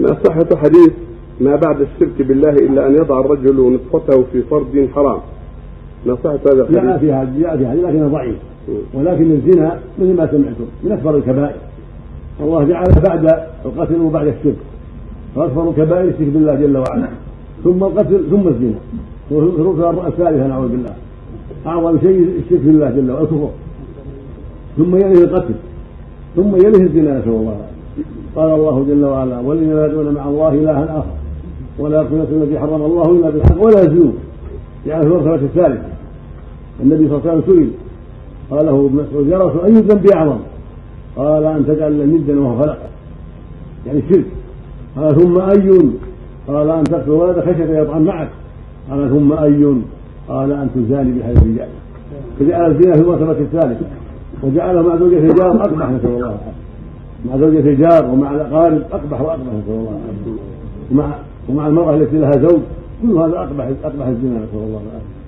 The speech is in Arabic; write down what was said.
ما صحة حديث ما بعد الشرك بالله إلا أن يضع الرجل نطفته في فرد حرام. ما صحة هذا جاء الحديث؟ في هذا جاء في هذا لكنه ضعيف. ولكن الزنا مثل ما سمعتم من أكبر الكبائر. والله جعل بعد القتل وبعد الشرك. فأكبر الكبائر الشرك بالله جل وعلا. ثم القتل ثم الزنا. والركن الثالثه نعوذ بالله. أعظم شيء الشرك بالله جل وعلا الكفر. ثم يليه القتل. ثم يليه الزنا نسأل الله. العافيه قال الله جل وعلا والذين لا يدعون مع الله إلها آخر ولا يقتلون التي حرم الله إلا بالحق ولا يزنون يعني في المرتبه الثالثه النبي صلى الله عليه وسلم سئل قال له ابن مسعود يا رسول أي الذنب أعظم؟ قال أن تجعل ندا وهو خلق يعني الشرك قال ثم أي؟ قال أن تقتل ولد خشية يطعن معك قال ثم أي؟ قال أن تزاني بحي الرجال فجعل الزنا في المرتبه الثالثه وجعله مع زوجة الجار أقبح نسأل الله العافية مع زوجة الجار ومع الأقارب أقبح وأقبح نسأل الله العافية. ومع ومع المرأة التي لها زوج كل هذا اقبح أقبح الزنا نسأل الله العافية.